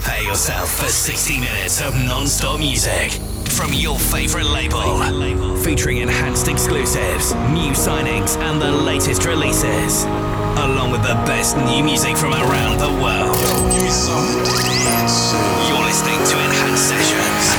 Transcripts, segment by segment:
Prepare yourself for 60 minutes of non-stop music from your favorite label, featuring enhanced exclusives, new signings, and the latest releases, along with the best new music from around the world. You're listening to Enhanced Sessions.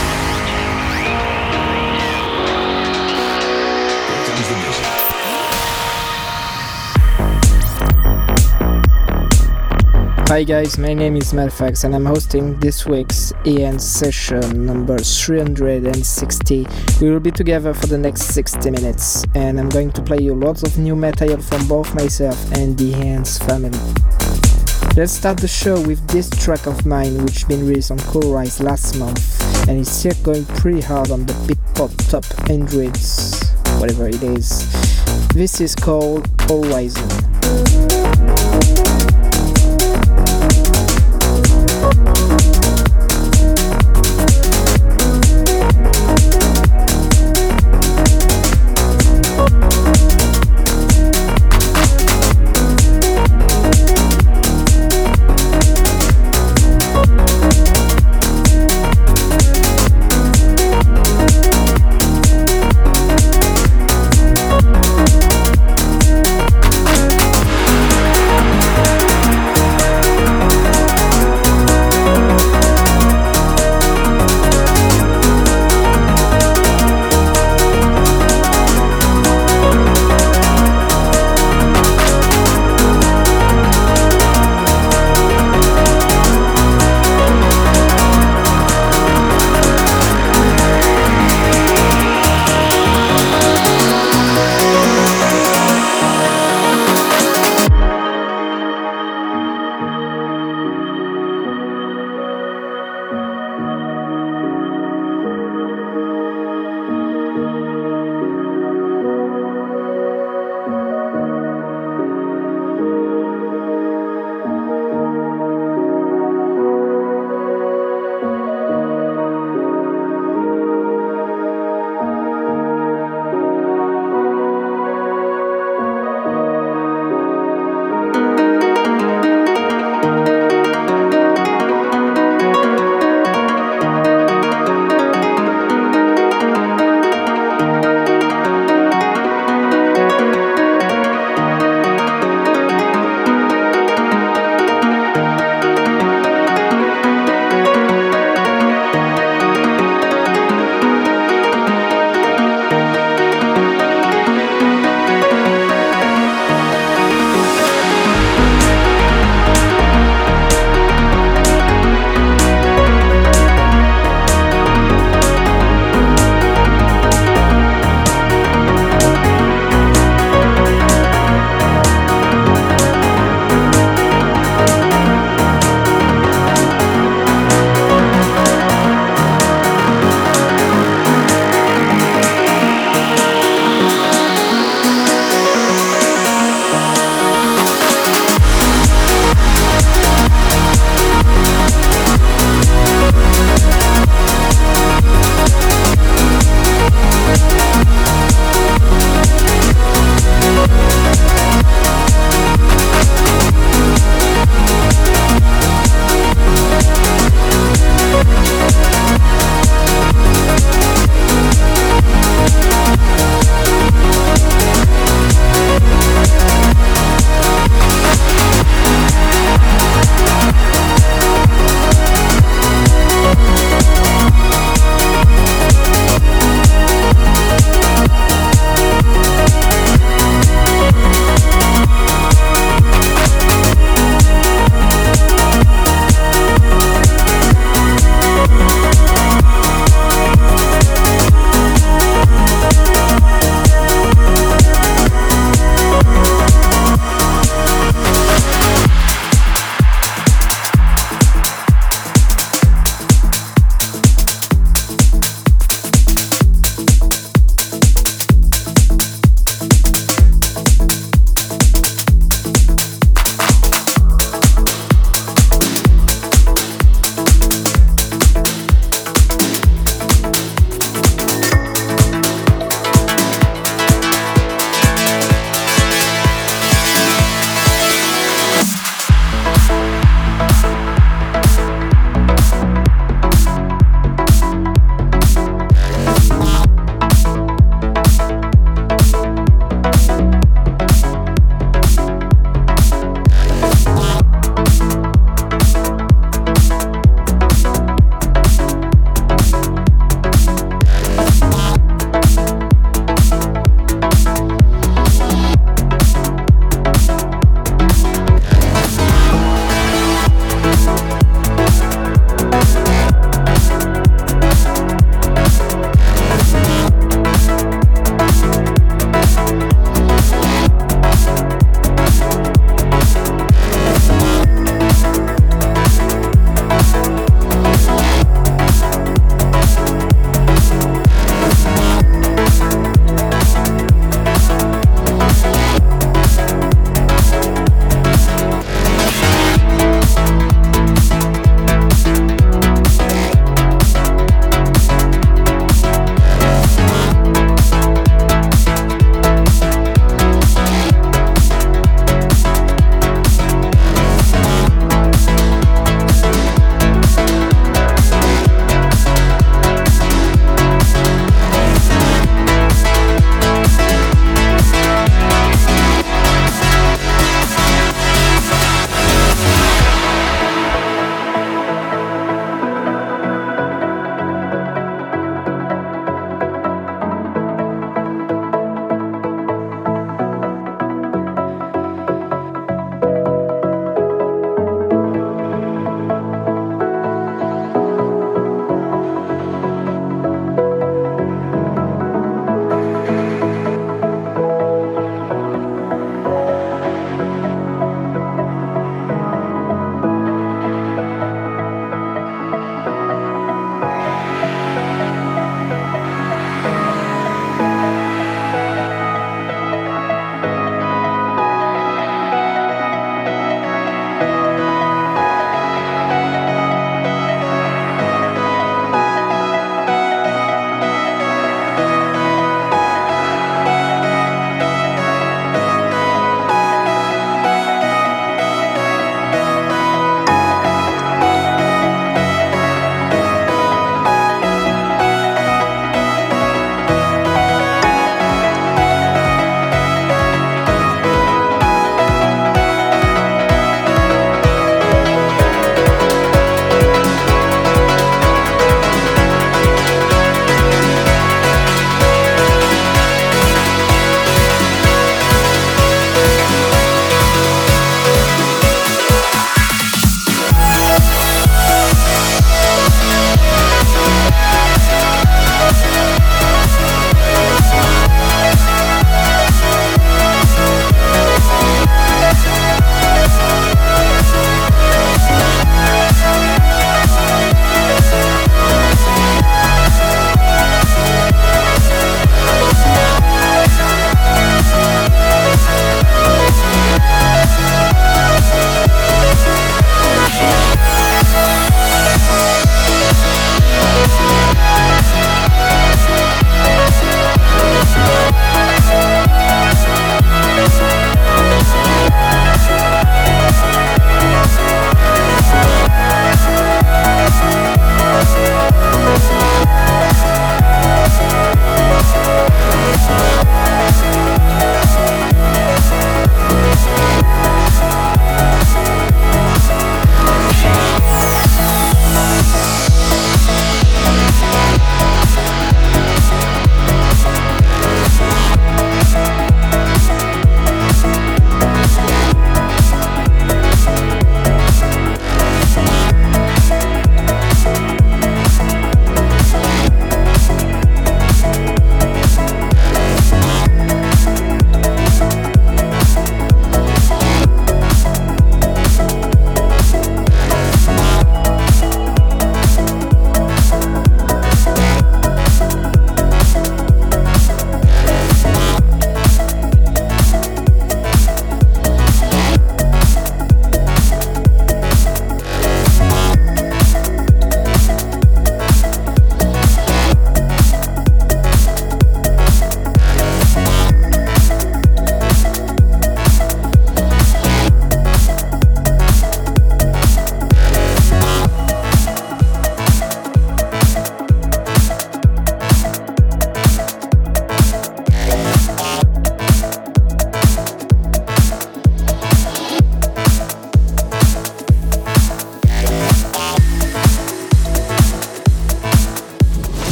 Hi guys, my name is Malfax and I'm hosting this week's EN session number 360. We will be together for the next 60 minutes and I'm going to play you lots of new material from both myself and the Hands family. Let's start the show with this track of mine which been released on Cool Rise last month and it's here going pretty hard on the Beatport top hundreds, whatever it is. This is called Horizon.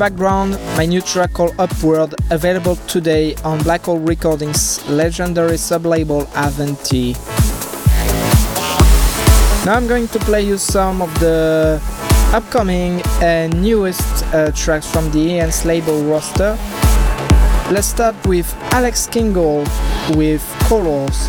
Background, my new track called Upward, available today on Black Hole Recordings' legendary sublabel Avanti. Now I'm going to play you some of the upcoming and newest uh, tracks from the Enhanced label roster. Let's start with Alex Kingle with Colors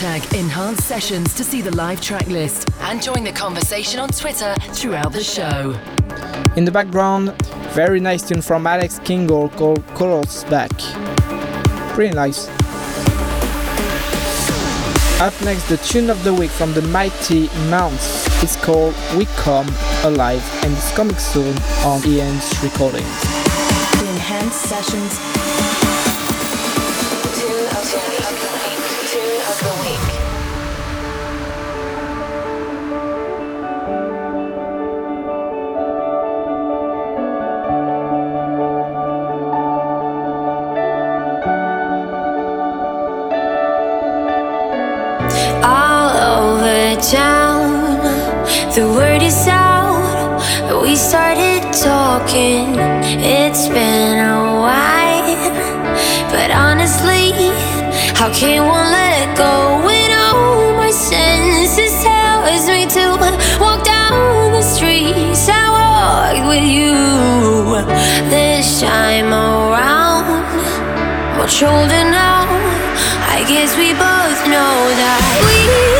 Hashtag enhanced sessions to see the live track list and join the conversation on Twitter throughout the show. In the background, very nice tune from Alex Kingle called Colors Back. Pretty nice. Up next, the tune of the week from the Mighty Mounts. It's called We Come Alive and it's coming soon on Enhanced recording. The enhanced sessions town. The word is out. We started talking. It's been a while. But honestly, how can one let it go when all my senses tells me to walk down the streets I walked with you this time around? Much older now. I guess we both know that we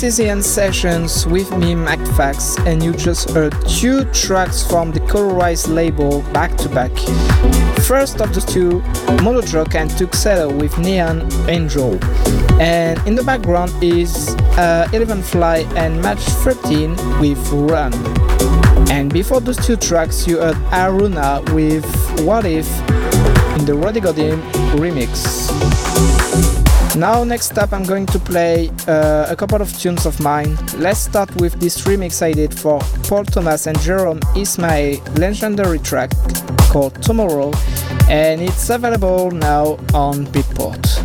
This is Enhanced Sessions with me, Matt Fax, and you just heard two tracks from the Colorize label back to back. First of the two, Monojoke and Tuxedo with Neon Angel. And in the background is uh, 11 Fly and Match 13 with Run. And before those two tracks, you heard Aruna with What If in the Roddy Godim remix. Now, next up, I'm going to play uh, a couple of tunes of mine. Let's start with this remix I did for Paul Thomas and Jerome Isma-Ae legendary track called Tomorrow, and it's available now on Beatport.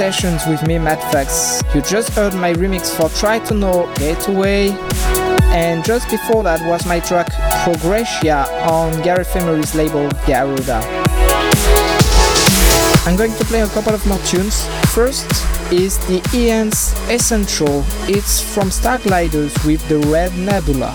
Sessions with me, Matt Fax. You just heard my remix for Try to Know Gateway, and just before that was my track Progressia on Gareth Emery's label Garuda. I'm going to play a couple of more tunes. First is the Enhanced Essential. It's from Stargliders with the Red Nebula.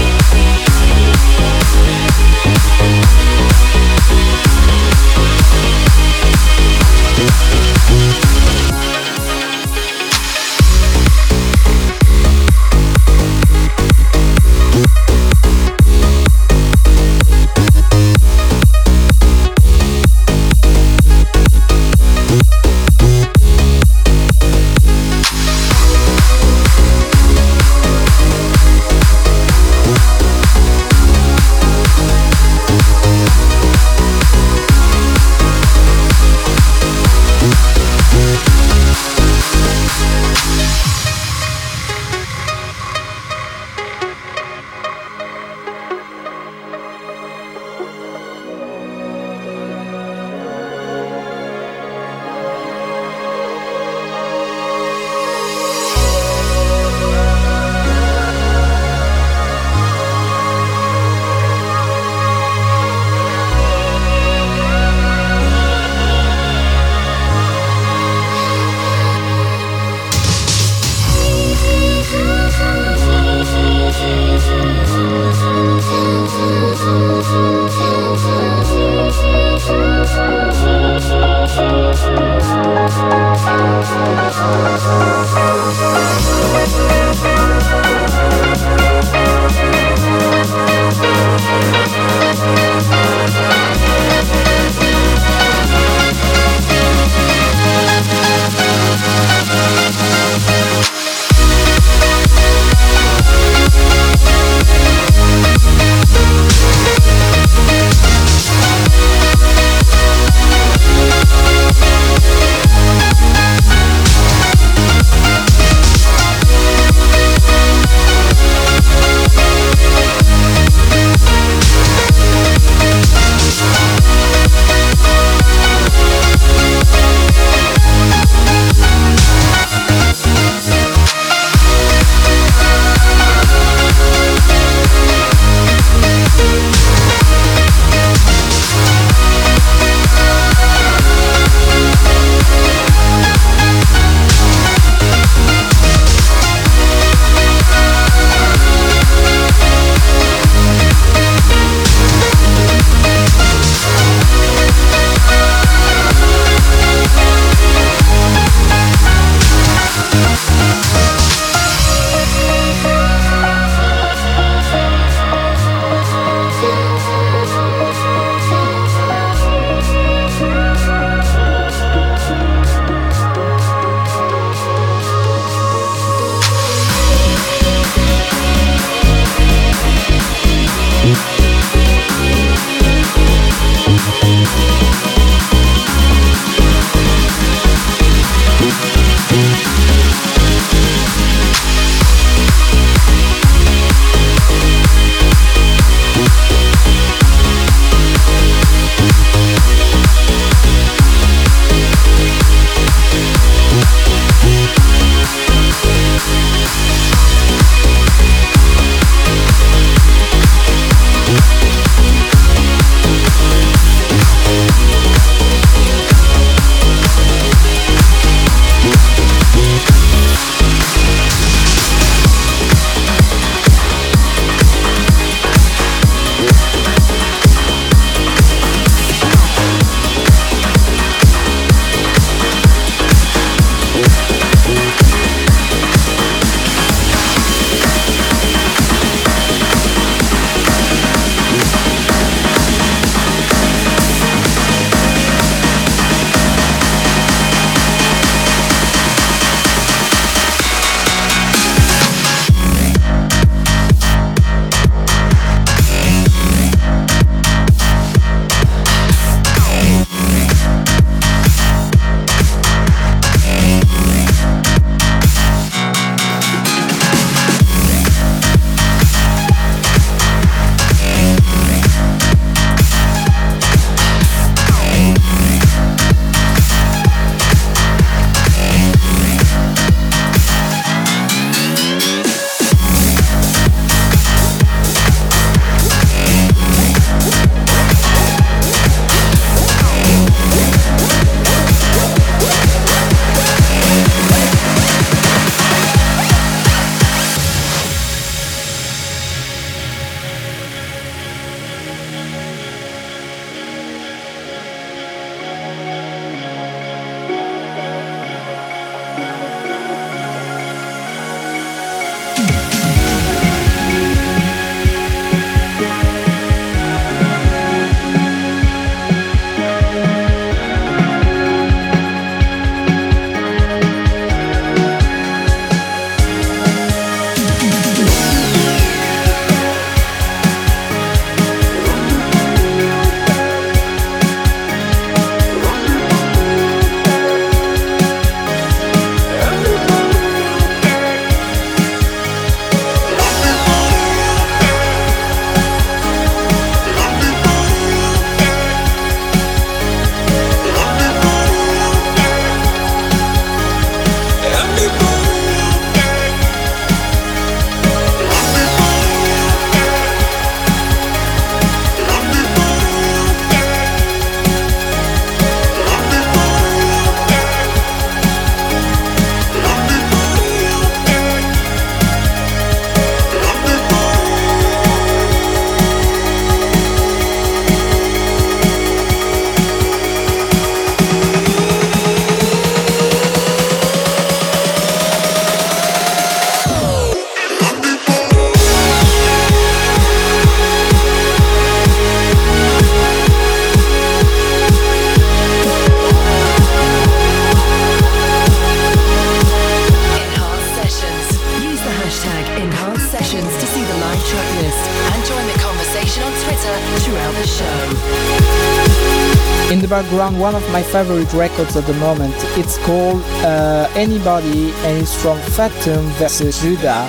one of my favorite records at the moment. It's called uh, Anybody and it's from Fatum versus Judah.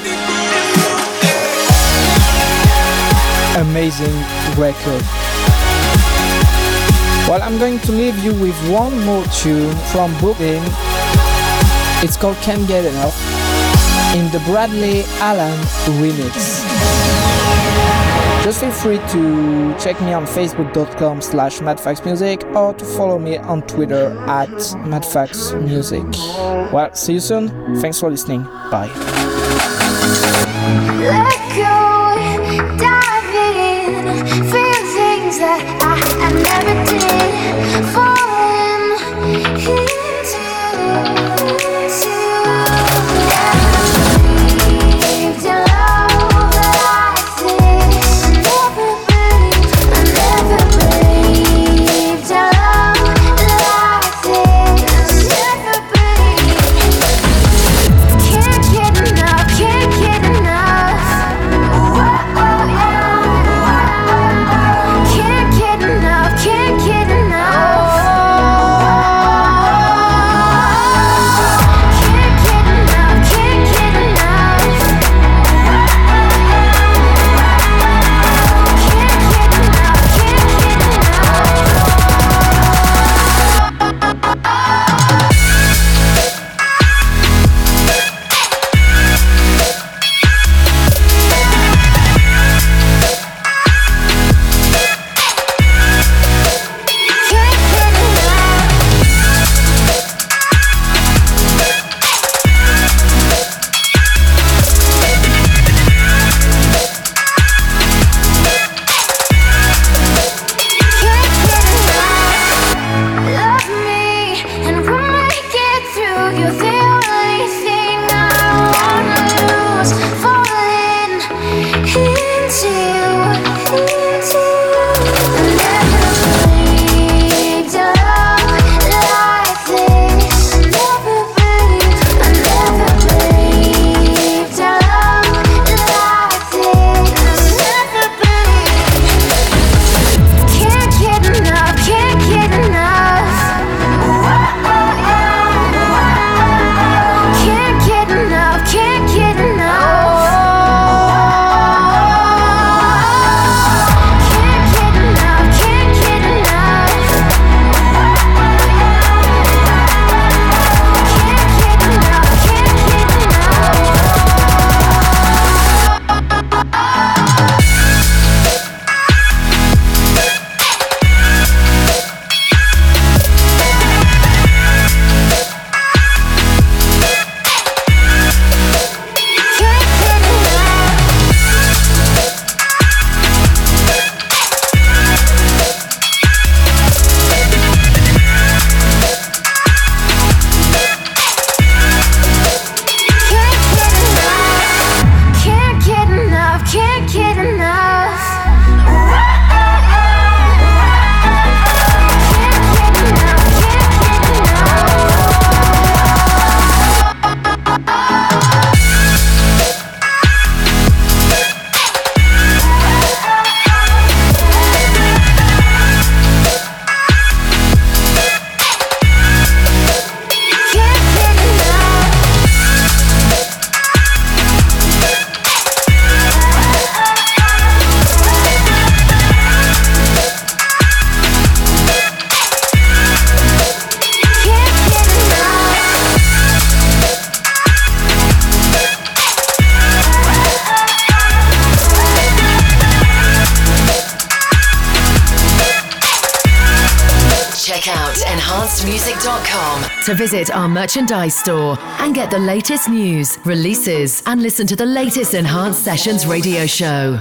Amazing record. Well, I'm going to leave you with one more tune from Booting. It's called Can't Get Enough in the Bradley Allen remix. Just feel free to check me on facebook.com slash mattfaxmusic or to follow me on Twitter at mattfaxmusic. Well, see you soon. Thanks for listening. Bye. merchandise store and get the latest news, releases, and listen to the latest Enhanced Sessions radio show.